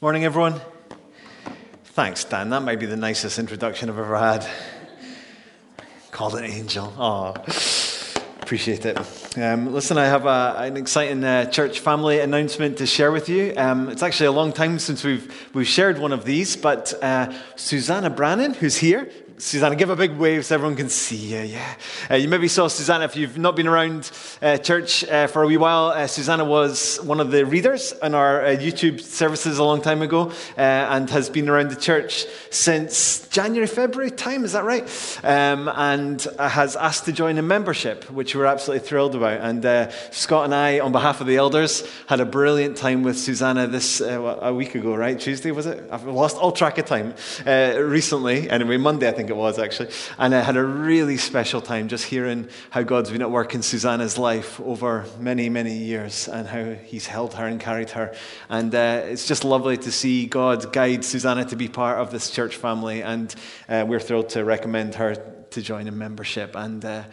Morning, everyone. Thanks, Dan. That might be the nicest introduction I've ever had. Called an angel. Oh, appreciate it. Um, listen, I have a, an exciting uh, church family announcement to share with you. Um, it's actually a long time since we've, we've shared one of these, but uh, Susanna Brannan, who's here, Susanna, give a big wave so everyone can see you. Yeah. Uh, you maybe saw Susanna if you've not been around uh, church uh, for a wee while. Uh, Susanna was one of the readers in our uh, YouTube services a long time ago uh, and has been around the church since January, February time. Is that right? Um, and has asked to join a membership, which we're absolutely thrilled about. And Scott and I, on behalf of the elders, had a brilliant time with Susanna this a week ago, right? Tuesday, was it? I've lost all track of time recently. Anyway, Monday, I think it was actually. And I had a really special time just hearing how God's been at work in Susanna's life over many, many years and how He's held her and carried her. And uh, it's just lovely to see God guide Susanna to be part of this church family. And uh, we're thrilled to recommend her to join a membership. And uh,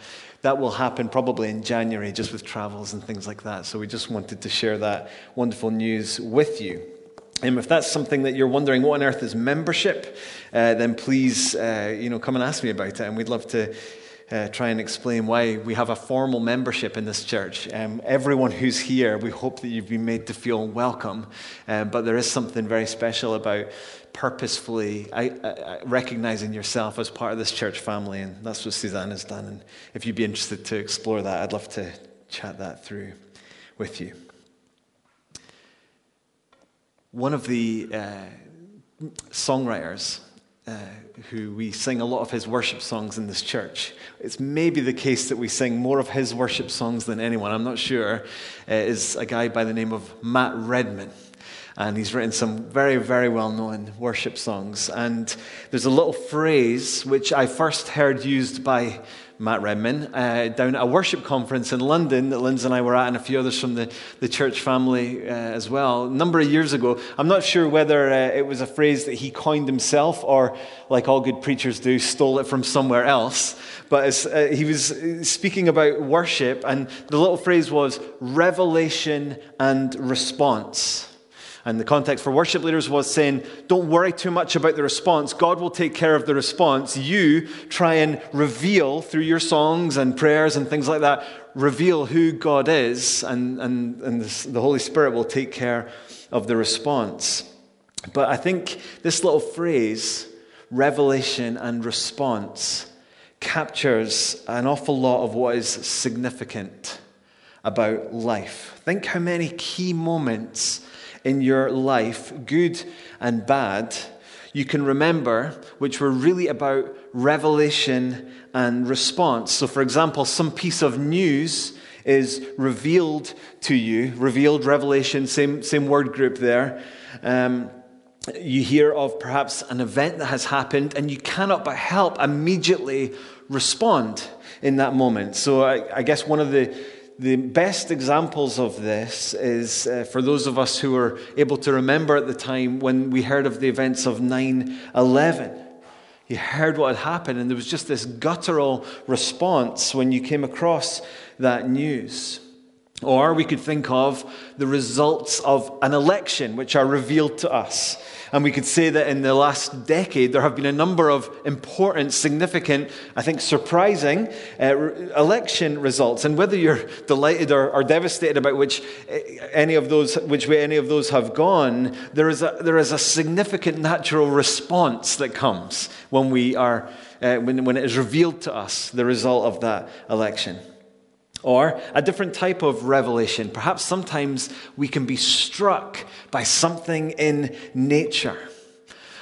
that will happen probably in January, just with travels and things like that. So we just wanted to share that wonderful news with you. If that's something that you're wondering, what on earth is membership, uh, then please, uh, you know, come and ask me about it, and we'd love to uh, try and explain why we have a formal membership in this church. Um, everyone who's here, we hope that you've been made to feel welcome, um, but there is something very special about purposefully I, I, recognizing yourself as part of this church family, and that's what Suzanne has done. And if you'd be interested to explore that, I'd love to chat that through with you. One of the uh, songwriters uh, who we sing a lot of his worship songs in this church. It's maybe the case that we sing more of his worship songs than anyone, I'm not sure, uh, is a guy by the name of Matt Redman. And he's written some very, very well known worship songs. And there's a little phrase which I first heard used by Matt Redman, uh, down at a worship conference in London that Lindsay and I were at, and a few others from the, the church family uh, as well, a number of years ago. I'm not sure whether uh, it was a phrase that he coined himself or, like all good preachers do, stole it from somewhere else. But uh, he was speaking about worship, and the little phrase was revelation and response. And the context for worship leaders was saying, don't worry too much about the response. God will take care of the response. You try and reveal through your songs and prayers and things like that, reveal who God is, and, and, and the Holy Spirit will take care of the response. But I think this little phrase, revelation and response, captures an awful lot of what is significant about life. Think how many key moments in your life, good and bad, you can remember, which were really about revelation and response. So, for example, some piece of news is revealed to you, revealed revelation, same, same word group there. Um, you hear of perhaps an event that has happened, and you cannot but help immediately respond in that moment. So, I, I guess one of the the best examples of this is uh, for those of us who were able to remember at the time when we heard of the events of 9 11. You heard what had happened, and there was just this guttural response when you came across that news. Or we could think of the results of an election, which are revealed to us. And we could say that in the last decade, there have been a number of important, significant, I think surprising uh, election results. And whether you're delighted or, or, devastated about which uh, any of those, which way any of those have gone, there is a, there is a significant natural response that comes when, we are, uh, when, when it is revealed to us the result of that election. Or a different type of revelation. Perhaps sometimes we can be struck by something in nature.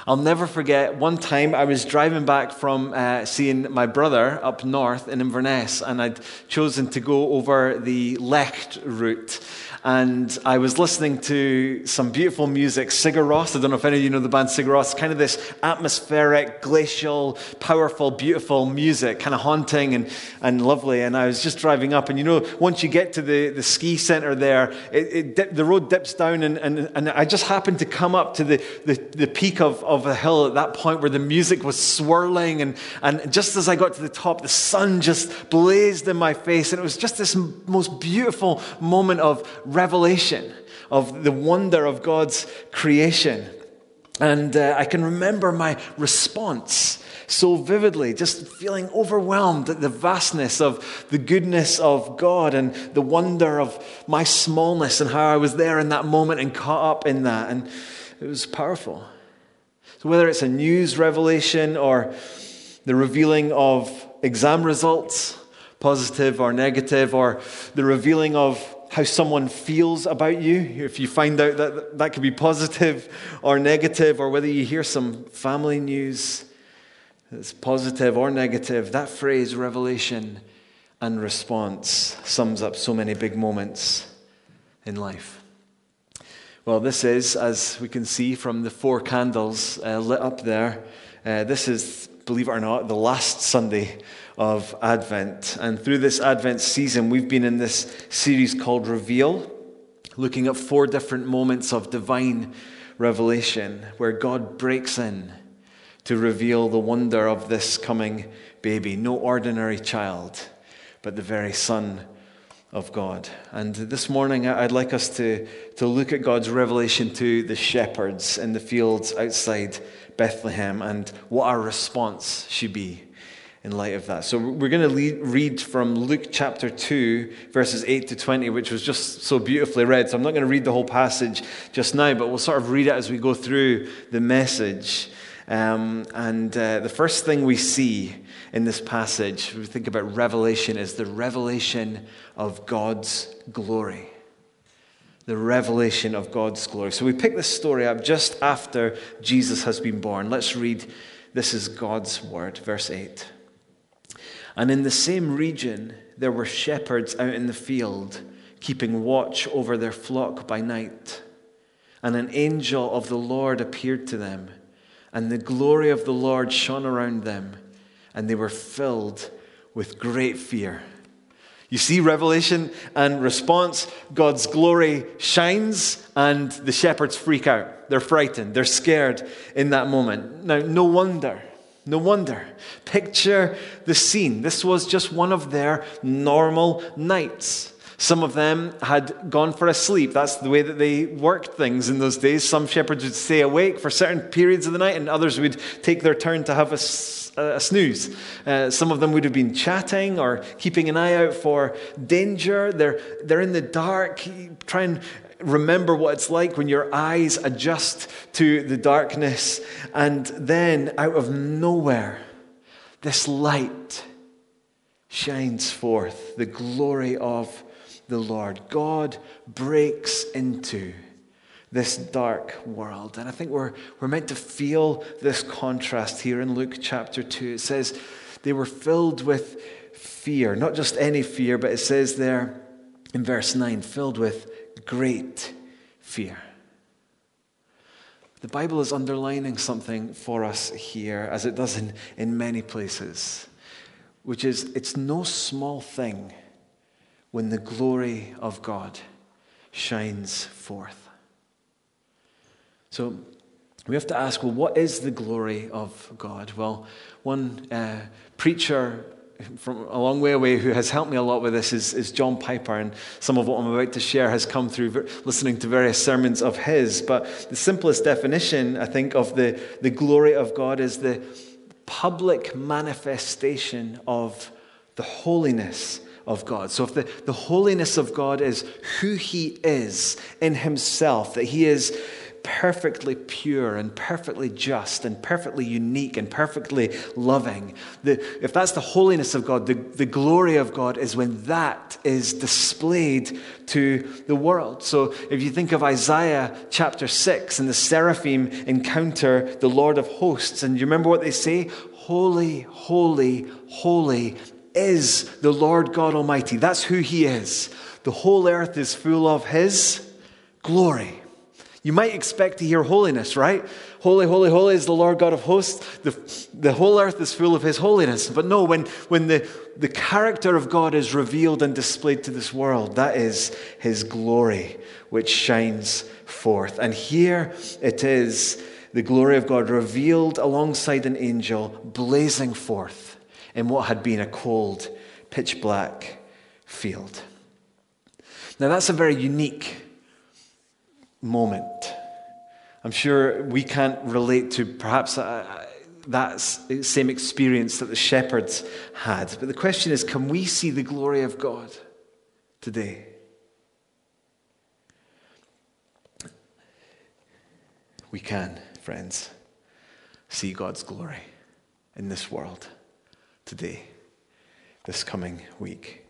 I'll never forget one time I was driving back from uh, seeing my brother up north in Inverness, and I'd chosen to go over the Lecht route and I was listening to some beautiful music, Sigur Rós. I don't know if any of you know the band Sigur Rós. Kind of this atmospheric, glacial, powerful, beautiful music, kind of haunting and, and lovely. And I was just driving up, and you know, once you get to the, the ski center there, it, it dip, the road dips down, and, and, and I just happened to come up to the, the, the peak of, of of a hill at that point where the music was swirling. And, and just as I got to the top, the sun just blazed in my face. And it was just this most beautiful moment of revelation, of the wonder of God's creation. And uh, I can remember my response so vividly, just feeling overwhelmed at the vastness of the goodness of God and the wonder of my smallness and how I was there in that moment and caught up in that. And it was powerful. So, whether it's a news revelation or the revealing of exam results, positive or negative, or the revealing of how someone feels about you, if you find out that that could be positive or negative, or whether you hear some family news it's positive or negative, that phrase, revelation and response, sums up so many big moments in life. Well, this is, as we can see from the four candles uh, lit up there, uh, this is, believe it or not, the last Sunday of Advent. And through this Advent season, we've been in this series called Reveal, looking at four different moments of divine revelation where God breaks in to reveal the wonder of this coming baby. No ordinary child, but the very Son of God. And this morning, I'd like us to, to look at God's revelation to the shepherds in the fields outside Bethlehem and what our response should be in light of that. So we're going to read from Luke chapter 2, verses 8 to 20, which was just so beautifully read. So I'm not going to read the whole passage just now, but we'll sort of read it as we go through the message. Um, and uh, the first thing we see in this passage, we think about revelation, is the revelation of God's glory. The revelation of God's glory. So we pick this story up just after Jesus has been born. Let's read. This is God's word, verse 8. And in the same region, there were shepherds out in the field, keeping watch over their flock by night. And an angel of the Lord appeared to them and the glory of the Lord shone around them, and they were filled with great fear. You see, revelation and response, God's glory shines, and the shepherds freak out. They're frightened, they're scared in that moment. Now, no wonder. No wonder. Picture the scene. This was just one of their normal nights. Some of them had gone for a sleep. That's the way that they worked things in those days. Some shepherds would stay awake for certain periods of the night, and others would take their turn to have a, a snooze. Uh, some of them would have been chatting or keeping an eye out for danger. They're, they're in the dark. Try and remember what it's like when your eyes adjust to the darkness. And then, out of nowhere, this light shines forth the glory of the Lord. God breaks into this dark world. And I think we're, we're meant to feel this contrast here in Luke chapter 2. It says they were filled with fear, not just any fear, but it says there in verse 9, filled with great fear. The Bible is underlining something for us here, as it does in, in many places, which is it's no small thing when the glory of God shines forth. So we have to ask well, what is the glory of God? Well, one uh, preacher from a long way away who has helped me a lot with this is, is John Piper, and some of what I'm about to share has come through listening to various sermons of his. But the simplest definition, I think, of the, the glory of God is the public manifestation of the holiness of God. So, if the, the holiness of God is who He is in Himself, that He is perfectly pure and perfectly just and perfectly unique and perfectly loving, the, if that's the holiness of God, the, the glory of God is when that is displayed to the world. So, if you think of Isaiah chapter 6 and the seraphim encounter the Lord of hosts, and you remember what they say? Holy, holy, holy is the Lord God Almighty. That's who He is. The whole earth is full of His glory. You might expect to hear holiness, right? Holy, holy, holy is the Lord God of hosts. The, the whole earth is full of His holiness. But no, when, when the, the character of God is revealed and displayed to this world, that is His glory which shines forth. And here it is the glory of God revealed alongside an angel, blazing forth in what had been a cold, pitch black field. Now, that's a very unique moment. I'm sure we can't relate to perhaps uh, that same experience that the shepherds had. But the question is can we see the glory of God today? We can, friends, see God's glory in this world today, this coming week.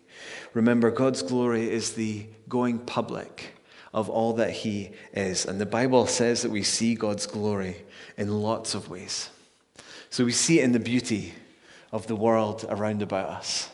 Remember, God's glory is the going public of all that He is. And the Bible says that we see God's glory in lots of ways. So we see it in the beauty of the world around about us,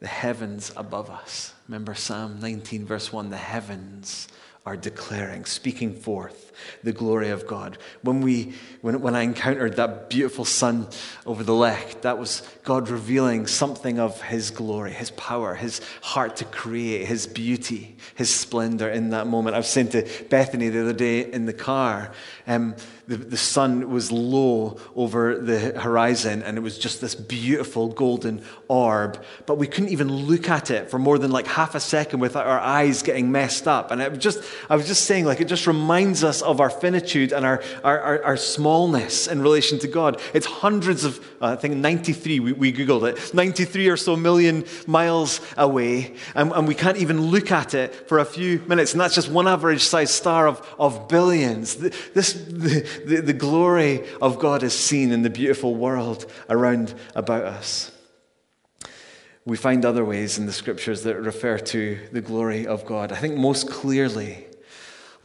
the heavens above us. Remember Psalm 19, verse 1 the heavens are declaring, speaking forth the glory of God. When, we, when, when I encountered that beautiful sun over the lake, that was God revealing something of His glory, His power, His heart to create, His beauty, His splendor in that moment. I was saying to Bethany the other day in the car, um, the, the sun was low over the horizon and it was just this beautiful golden orb, but we couldn't even look at it for more than like half a second without our eyes getting messed up. And it just, I was just saying, like, it just reminds us of our finitude and our, our, our, our smallness in relation to God. It's hundreds of, uh, I think 93, we, we Googled it, 93 or so million miles away, and, and we can't even look at it for a few minutes. And that's just one average sized star of, of billions. This, the, the, the glory of God is seen in the beautiful world around about us. We find other ways in the scriptures that refer to the glory of God. I think most clearly,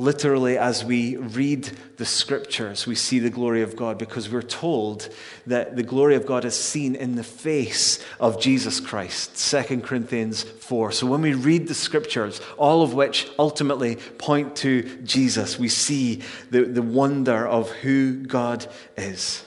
literally, as we read the scriptures, we see the glory of God because we're told that the glory of God is seen in the face of Jesus Christ. 2 Corinthians 4. So when we read the scriptures, all of which ultimately point to Jesus, we see the, the wonder of who God is.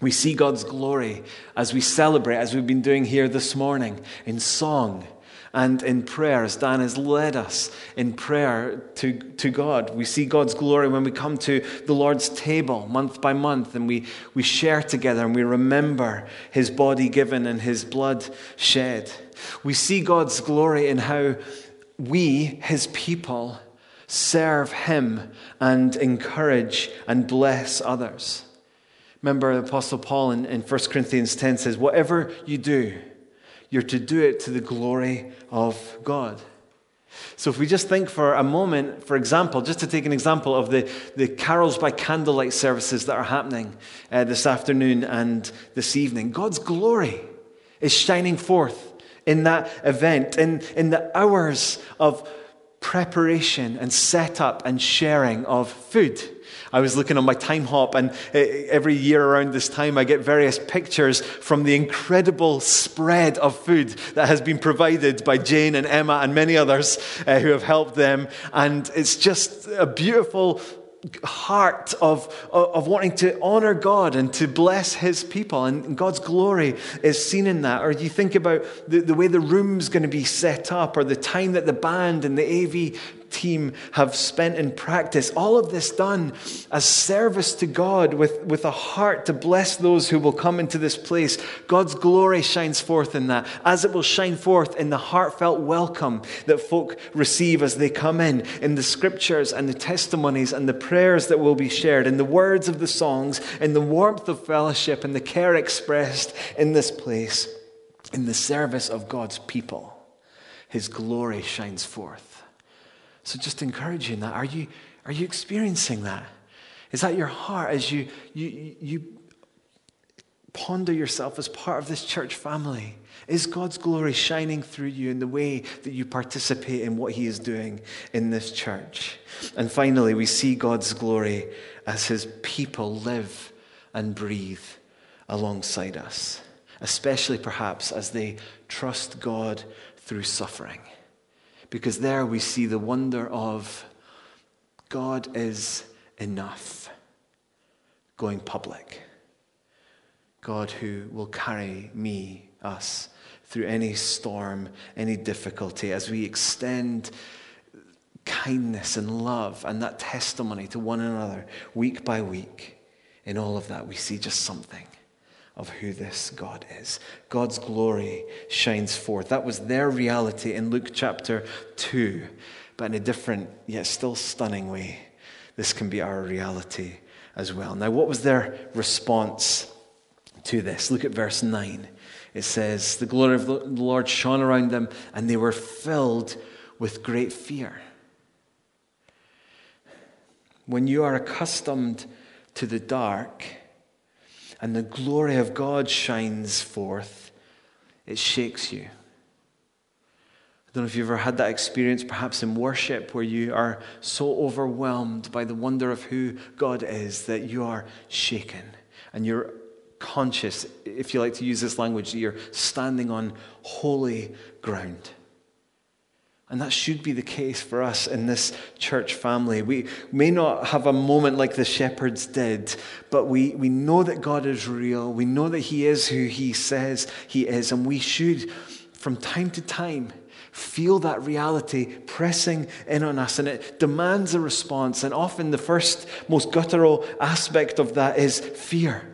We see God's glory as we celebrate, as we've been doing here this morning, in song and in prayer, as Dan has led us in prayer to, to God. We see God's glory when we come to the Lord's table month by month and we, we share together and we remember his body given and his blood shed. We see God's glory in how we, his people, serve him and encourage and bless others. Remember, the Apostle Paul in, in 1 Corinthians 10 says, Whatever you do, you're to do it to the glory of God. So, if we just think for a moment, for example, just to take an example of the, the carols by candlelight services that are happening uh, this afternoon and this evening, God's glory is shining forth in that event, in, in the hours of preparation and setup and sharing of food. I was looking on my Timehop, and eh, every year around this time, I get various pictures from the incredible spread of food that has been provided by Jane and Emma and many others uh, who have helped them. And it's just a beautiful heart of, of wanting to honor God and to bless his people. And God's glory is seen in that. Or you think about the, the way the room's going to be set up, or the time that the band and the AV team have spent in practice. All of this done as service to God with, with a heart to bless those who will come into this place. God's glory shines forth in that, as it will shine forth in the heartfelt welcome that folk receive as they come in, in the scriptures and the testimonies and the prayers that will be shared, in the words of the songs, in the warmth of fellowship and the care expressed in this place, in the service of God's people. His glory shines forth. So just encourage you in that. Are you, are you experiencing that? Is that your heart as you, you, you ponder yourself as part of this church family? Is God's glory shining through you in the way that you participate in what He is doing in this church? And finally, we see God's glory as His people live and breathe alongside us, especially perhaps as they trust God through suffering because there we see the wonder of God is enough going public. God who will carry me, us, through any storm, any difficulty, as we extend kindness and love and that testimony to one another week by week, in all of that, we see just something of who this God is. God's glory shines forth. That was their reality in Luke chapter 2, but in a different, yet still stunning way. This can be our reality as well. Now, what was their response to this? Look at verse 9. It says, The glory of the Lord shone around them, and they were filled with great fear. When you are accustomed to the dark and the glory of God shines forth, it shakes you. I don't know if you've ever had that experience, perhaps in worship, where you are so overwhelmed by the wonder of who God is that you are shaken and you're conscious, if you like to use this language, that you're standing on holy ground. And that should be the case for us in this church family. We may not have a moment like the shepherds did, but we, we know that God is real. We know that He is who He says He is. And we should, from time to time, feel that reality pressing in on us. And it demands a response. And often the first, most guttural aspect of that is fear.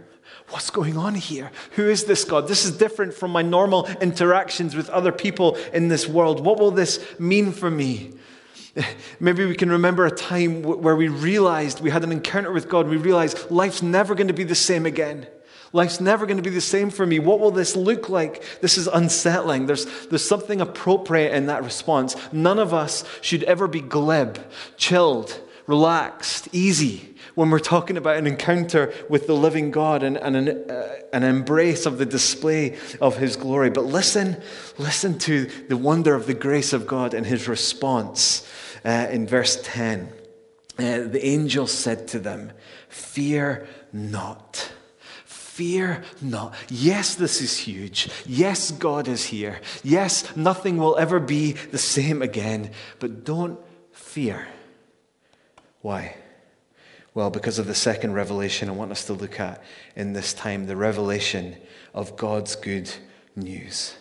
What's going on here? Who is this God? This is different from my normal interactions with other people in this world. What will this mean for me? Maybe we can remember a time where we realized we had an encounter with God. We realized life's never going to be the same again. Life's never going to be the same for me. What will this look like? This is unsettling. There's, there's something appropriate in that response. None of us should ever be glib, chilled, relaxed, easy when we're talking about an encounter with the living God and, and an, uh, an embrace of the display of His glory. But listen, listen to the wonder of the grace of God and His response uh, in verse 10. Uh, the angel said to them, Fear not. Fear not. Yes, this is huge. Yes, God is here. Yes, nothing will ever be the same again. But don't fear. Why? Well, because of the second revelation I want us to look at in this time the revelation of God's good news.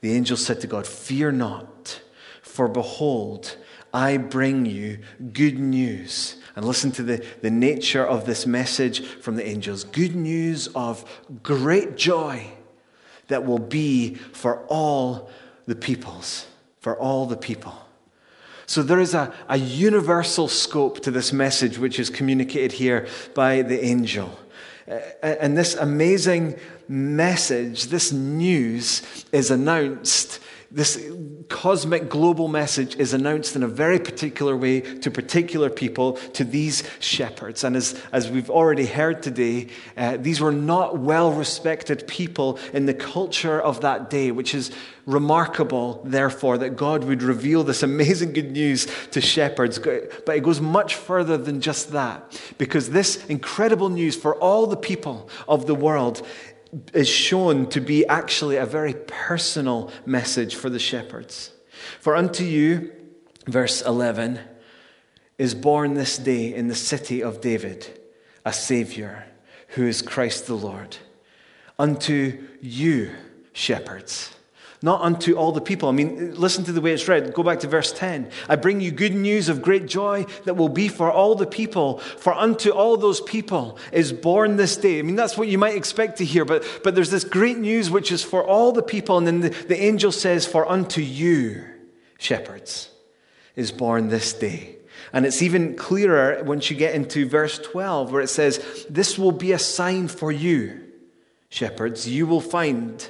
The angel said to God, Fear not, for behold, I bring you good news. And listen to the, the nature of this message from the angels good news of great joy that will be for all the peoples. For all the people. So there is a, a universal scope to this message which is communicated here by the angel. Uh, and this amazing message, this news, is announced this cosmic global message is announced in a very particular way to particular people, to these shepherds. And as, as we've already heard today, uh, these were not well respected people in the culture of that day, which is remarkable, therefore, that God would reveal this amazing good news to shepherds. But it goes much further than just that, because this incredible news for all the people of the world is shown to be actually a very personal message for the shepherds. For unto you, verse 11, is born this day in the city of David a Savior who is Christ the Lord. Unto you, shepherds not unto all the people. I mean, listen to the way it's read. Go back to verse 10. I bring you good news of great joy that will be for all the people. For unto all those people is born this day. I mean, that's what you might expect to hear, but, but there's this great news which is for all the people. And then the, the angel says, For unto you, shepherds, is born this day. And it's even clearer once you get into verse 12, where it says, This will be a sign for you, shepherds. You will find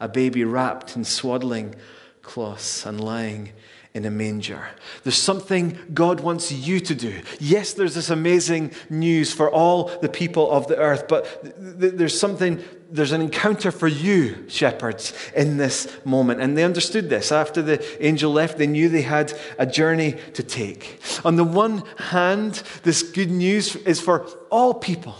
a baby wrapped in swaddling cloths and lying in a manger. There's something God wants you to do. Yes, there's this amazing news for all the people of the earth, but th- there's something, there's an encounter for you, shepherds, in this moment. And they understood this. After the angel left, they knew they had a journey to take. On the one hand, this good news is for all people.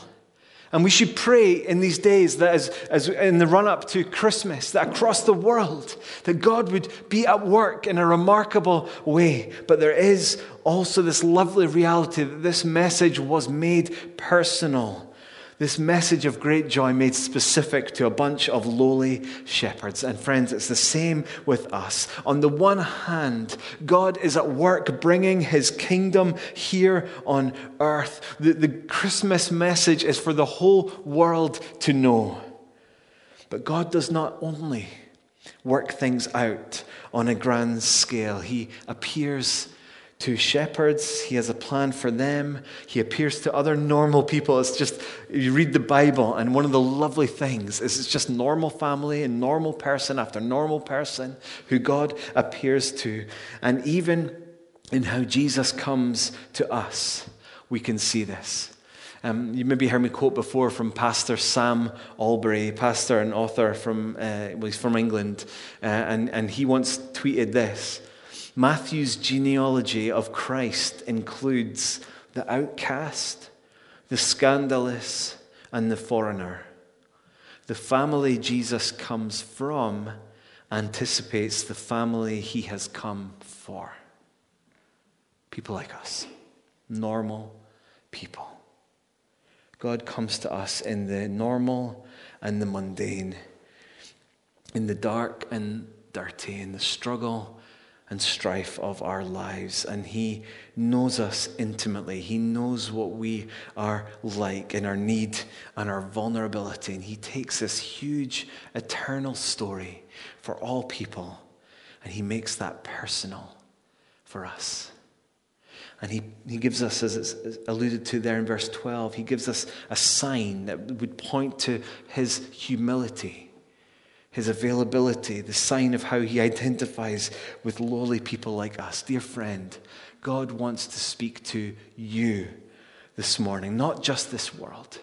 And we should pray in these days that as, as in the run up to Christmas, that across the world, that God would be at work in a remarkable way. But there is also this lovely reality that this message was made personal. This message of great joy made specific to a bunch of lowly shepherds. And friends, it's the same with us. On the one hand, God is at work bringing his kingdom here on earth. The, the Christmas message is for the whole world to know. But God does not only work things out on a grand scale, he appears to shepherds. He has a plan for them. He appears to other normal people. It's just, you read the Bible, and one of the lovely things is it's just normal family and normal person after normal person who God appears to. And even in how Jesus comes to us, we can see this. Um, you maybe heard me quote before from Pastor Sam Allberry, pastor and author from, uh, well, he's from England, uh, and, and he once tweeted this Matthew's genealogy of Christ includes the outcast, the scandalous, and the foreigner. The family Jesus comes from anticipates the family he has come for. People like us, normal people. God comes to us in the normal and the mundane, in the dark and dirty, in the struggle and strife of our lives. And He knows us intimately. He knows what we are like in our need and our vulnerability. And He takes this huge eternal story for all people and He makes that personal for us. And he, he gives us, as it's alluded to there in verse 12, he gives us a sign that would point to his humility his availability, the sign of how he identifies with lowly people like us. Dear friend, God wants to speak to you this morning, not just this world,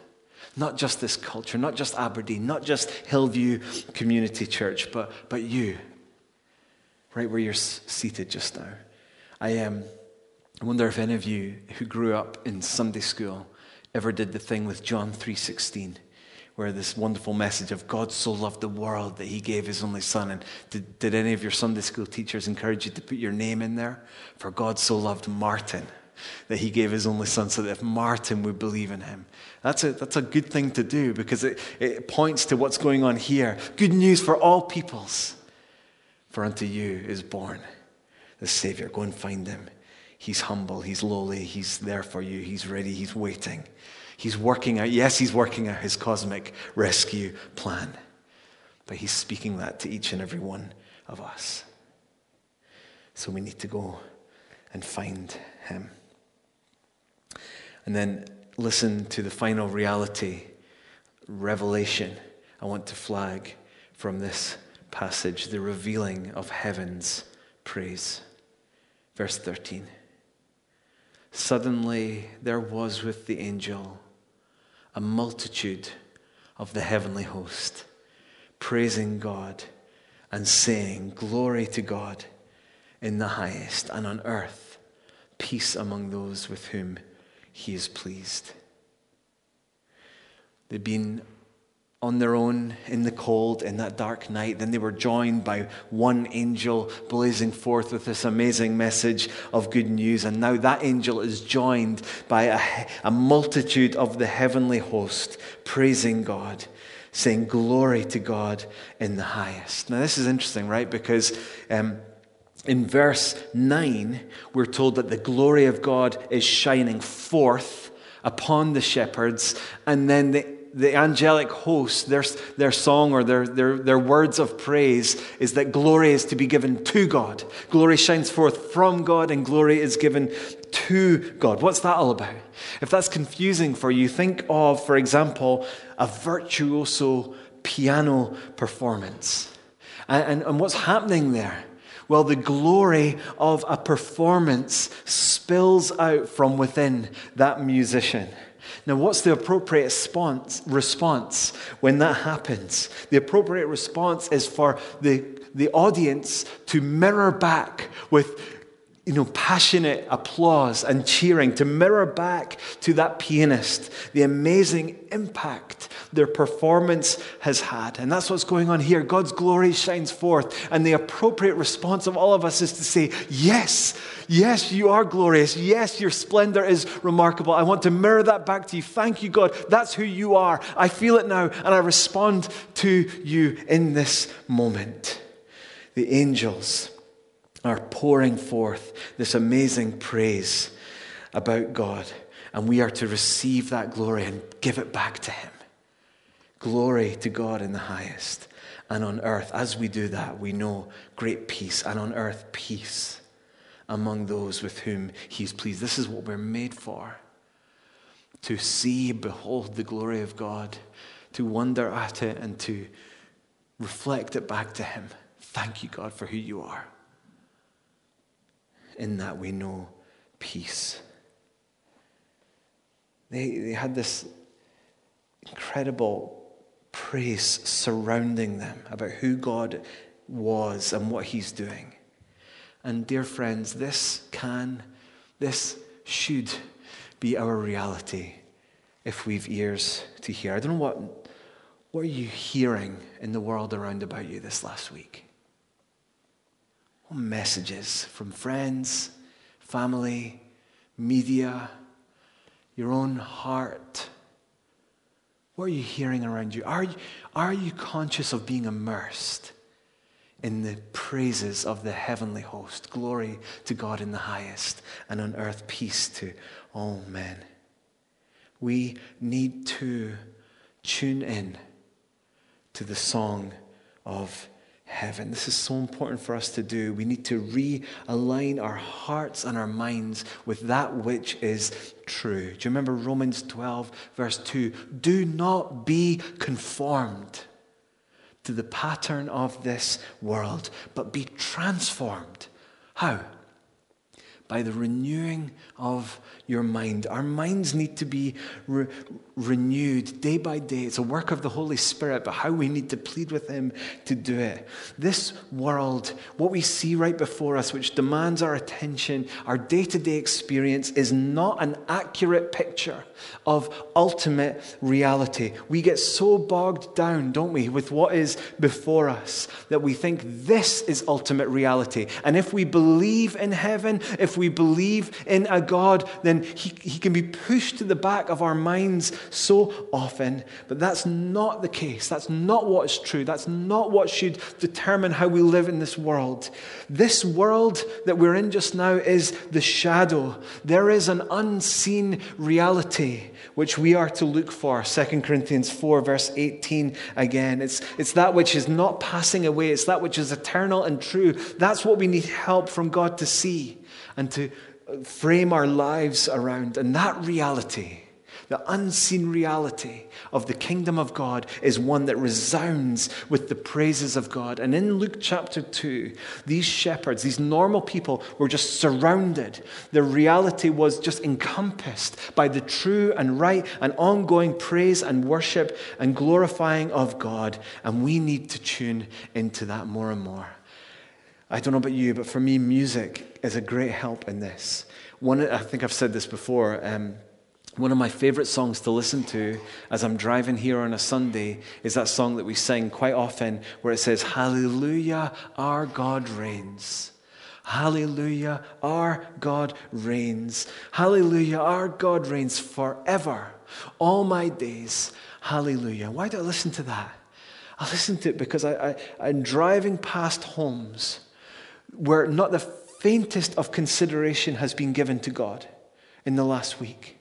not just this culture, not just Aberdeen, not just Hillview Community Church, but, but you, right where you're seated just now. I, um, I wonder if any of you who grew up in Sunday school ever did the thing with John 3:16 where this wonderful message of God so loved the world that he gave his only son. And did, did any of your Sunday school teachers encourage you to put your name in there? For God so loved Martin that he gave his only son so that if Martin would believe in him. That's a, that's a good thing to do because it, it points to what's going on here. Good news for all peoples. For unto you is born the Savior. Go and find him. He's humble, he's lowly, he's there for you, he's ready, he's waiting. He's working out, yes, he's working out his cosmic rescue plan, but he's speaking that to each and every one of us. So we need to go and find him. And then listen to the final reality, revelation, I want to flag from this passage the revealing of heaven's praise. Verse 13. Suddenly there was with the angel a multitude of the heavenly host, praising God and saying, Glory to God in the highest, and on earth, peace among those with whom he is pleased. They've been on their own in the cold in that dark night. Then they were joined by one angel blazing forth with this amazing message of good news. And now that angel is joined by a, a multitude of the heavenly host praising God. Saying glory to God in the highest. Now, this is interesting, right? Because um, in verse 9, we're told that the glory of God is shining forth upon the shepherds, and then the the angelic host, their, their song or their, their, their words of praise is that glory is to be given to God. Glory shines forth from God and glory is given to God. What's that all about? If that's confusing for you, think of, for example, a virtuoso piano performance. And, and, and what's happening there? Well, the glory of a performance spills out from within that musician. Now, what's the appropriate response, response when that happens? The appropriate response is for the, the audience to mirror back with you know, passionate applause and cheering to mirror back to that pianist the amazing impact their performance has had. And that's what's going on here. God's glory shines forth. And the appropriate response of all of us is to say, Yes, yes, you are glorious. Yes, your splendor is remarkable. I want to mirror that back to you. Thank you, God. That's who you are. I feel it now, and I respond to you in this moment. The angels are pouring forth this amazing praise about God. And we are to receive that glory and give it back to Him. Glory to God in the highest. And on earth, as we do that, we know great peace. And on earth, peace among those with whom He's pleased. This is what we're made for to see, behold the glory of God, to wonder at it, and to reflect it back to Him. Thank you, God, for who you are in that we know peace. They, they had this incredible praise surrounding them about who God was and what He's doing. And, dear friends, this can, this should be our reality if we've ears to hear. I don't know what, what are you hearing in the world around about you this last week? messages from friends, family, media, your own heart. What are you hearing around you? Are, you? are you conscious of being immersed in the praises of the heavenly host? Glory to God in the highest, and on earth peace to all men. We need to tune in to the song of heaven. This is so important for us to do. We need to realign our hearts and our minds with that which is true. Do you remember Romans 12, verse 2? Do not be conformed to the pattern of this world, but be transformed. How? By the renewing of your mind. Our minds need to be re- renewed day by day. It's a work of the Holy Spirit, but how we need to plead with Him to do it. This world, what we see right before us, which demands our attention, our day to day experience, is not an accurate picture of ultimate reality. We get so bogged down, don't we, with what is before us that we think this is ultimate reality. And if we believe in heaven, if we believe in a God, then he, he can be pushed to the back of our minds so often. But that's not the case. That's not what is true. That's not what should determine how we live in this world. This world that we're in just now is the shadow. There is an unseen reality which we are to look for. 2 Corinthians 4, verse 18 again. It's, it's that which is not passing away, it's that which is eternal and true. That's what we need help from God to see and to frame our lives around. And that reality, the unseen reality of the kingdom of God, is one that resounds with the praises of God. And in Luke chapter 2, these shepherds, these normal people, were just surrounded. Their reality was just encompassed by the true and right and ongoing praise and worship and glorifying of God. And we need to tune into that more and more. I don't know about you, but for me, music is a great help in this. One, I think I've said this before. Um, one of my favorite songs to listen to as I'm driving here on a Sunday is that song that we sing quite often where it says, Hallelujah, our God reigns. Hallelujah, our God reigns. Hallelujah, our God reigns forever. All my days. Hallelujah. Why do I listen to that? I listen to it because I, I, I'm driving past homes where not the faintest of consideration has been given to God in the last week.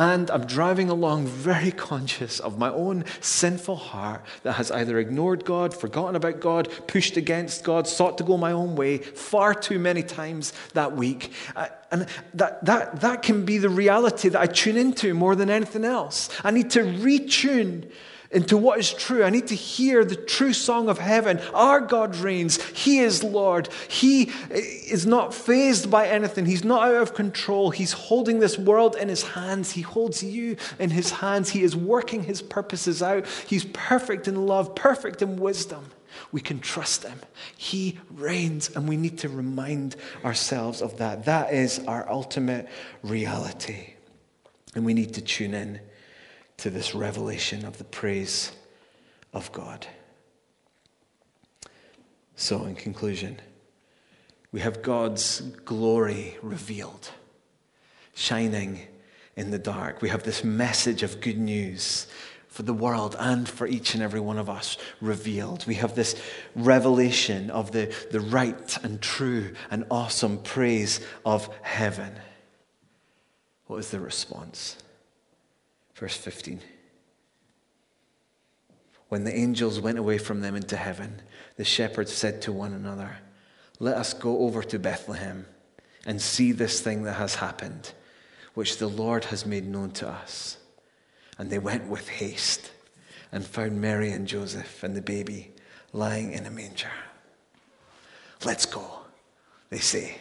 And I'm driving along very conscious of my own sinful heart that has either ignored God, forgotten about God, pushed against God, sought to go my own way far too many times that week. Uh, and that, that, that can be the reality that I tune into more than anything else. I need to retune into what is true. I need to hear the true song of heaven. Our God reigns. He is Lord. He is not fazed by anything. He's not out of control. He's holding this world in his hands. He holds you in his hands. He is working his purposes out. He's perfect in love, perfect in wisdom. We can trust him. He reigns, and we need to remind ourselves of that. That is our ultimate reality. And we need to tune in to this revelation of the praise of God. So, in conclusion, we have God's glory revealed, shining in the dark. We have this message of good news for the world and for each and every one of us revealed. We have this revelation of the, the right and true and awesome praise of heaven. What is the response? Verse 15. When the angels went away from them into heaven, the shepherds said to one another, Let us go over to Bethlehem and see this thing that has happened, which the Lord has made known to us. And they went with haste and found Mary and Joseph and the baby lying in a manger. Let's go, they say.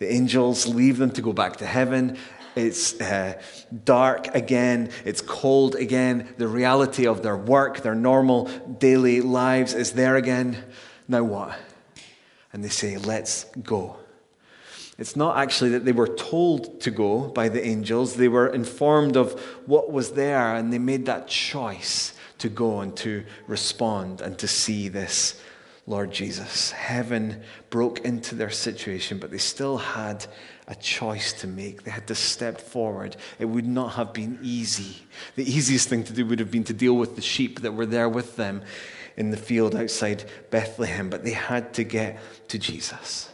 The angels leave them to go back to heaven. It's uh, dark again. It's cold again. The reality of their work, their normal daily lives is there again. Now what? And they say, Let's go. It's not actually that they were told to go by the angels, they were informed of what was there, and they made that choice to go and to respond and to see this Lord Jesus. Heaven broke into their situation, but they still had a choice to make. They had to step forward. It would not have been easy. The easiest thing to do would have been to deal with the sheep that were there with them in the field outside Bethlehem, but they had to get to Jesus.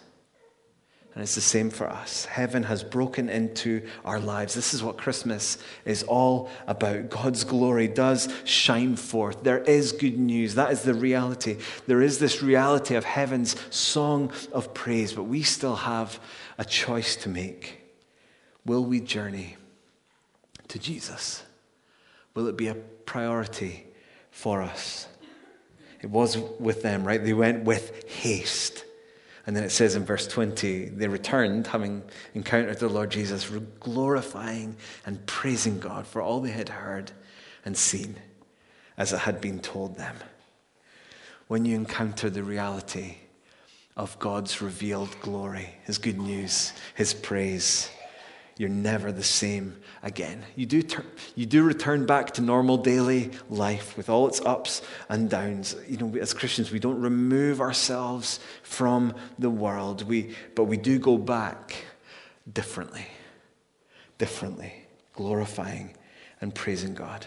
And it's the same for us. Heaven has broken into our lives. This is what Christmas is all about. God's glory does shine forth. There is good news. That is the reality. There is this reality of heaven's song of praise, but we still have a choice to make. Will we journey to Jesus? Will it be a priority for us? It was with them, right? They went with haste. And then it says in verse 20, they returned, having encountered the Lord Jesus, glorifying and praising God for all they had heard and seen as it had been told them. When you encounter the reality of God's revealed glory, His good news, His praise, you're never the same again. You do, ter- you do return back to normal daily life with all its ups and downs. You know, as Christians, we don't remove ourselves from the world, we, but we do go back differently, differently, glorifying and praising God.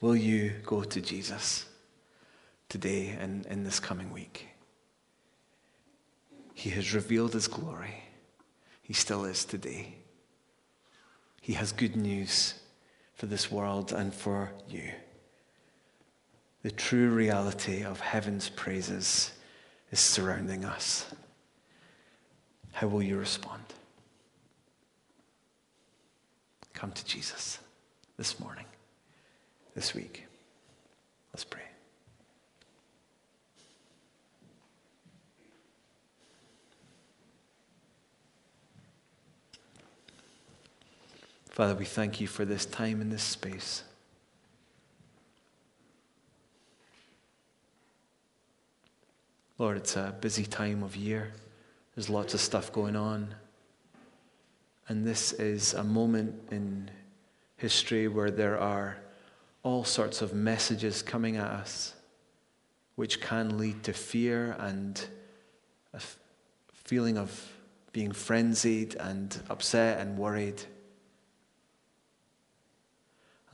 Will you go to Jesus today and in this coming week? He has revealed his glory. He still is today. He has good news for this world and for you. The true reality of heaven's praises is surrounding us. How will you respond? Come to Jesus this morning, this week. Let's pray. Father, we thank you for this time and this space. Lord, it's a busy time of year. There's lots of stuff going on. And this is a moment in history where there are all sorts of messages coming at us which can lead to fear and a feeling of being frenzied and upset and worried.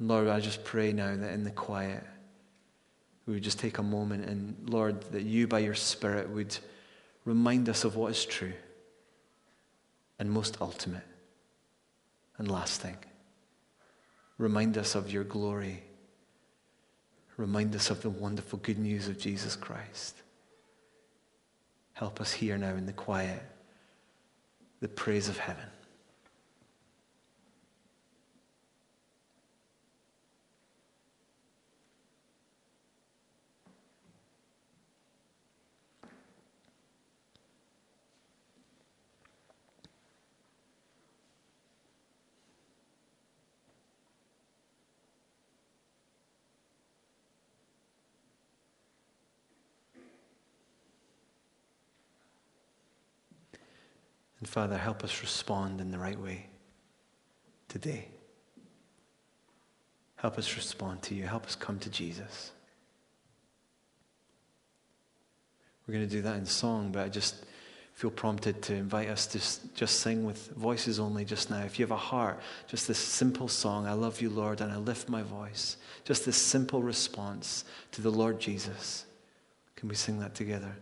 Lord, I just pray now that in the quiet, we would just take a moment and, Lord, that you by your Spirit would remind us of what is true and most ultimate and lasting. Remind us of your glory. Remind us of the wonderful good news of Jesus Christ. Help us hear now in the quiet the praise of heaven. Father, help us respond in the right way today. Help us respond to you. Help us come to Jesus. We're going to do that in song, but I just feel prompted to invite us to just sing with voices only just now. If you have a heart, just this simple song, I love you, Lord, and I lift my voice. Just this simple response to the Lord Jesus. Can we sing that together?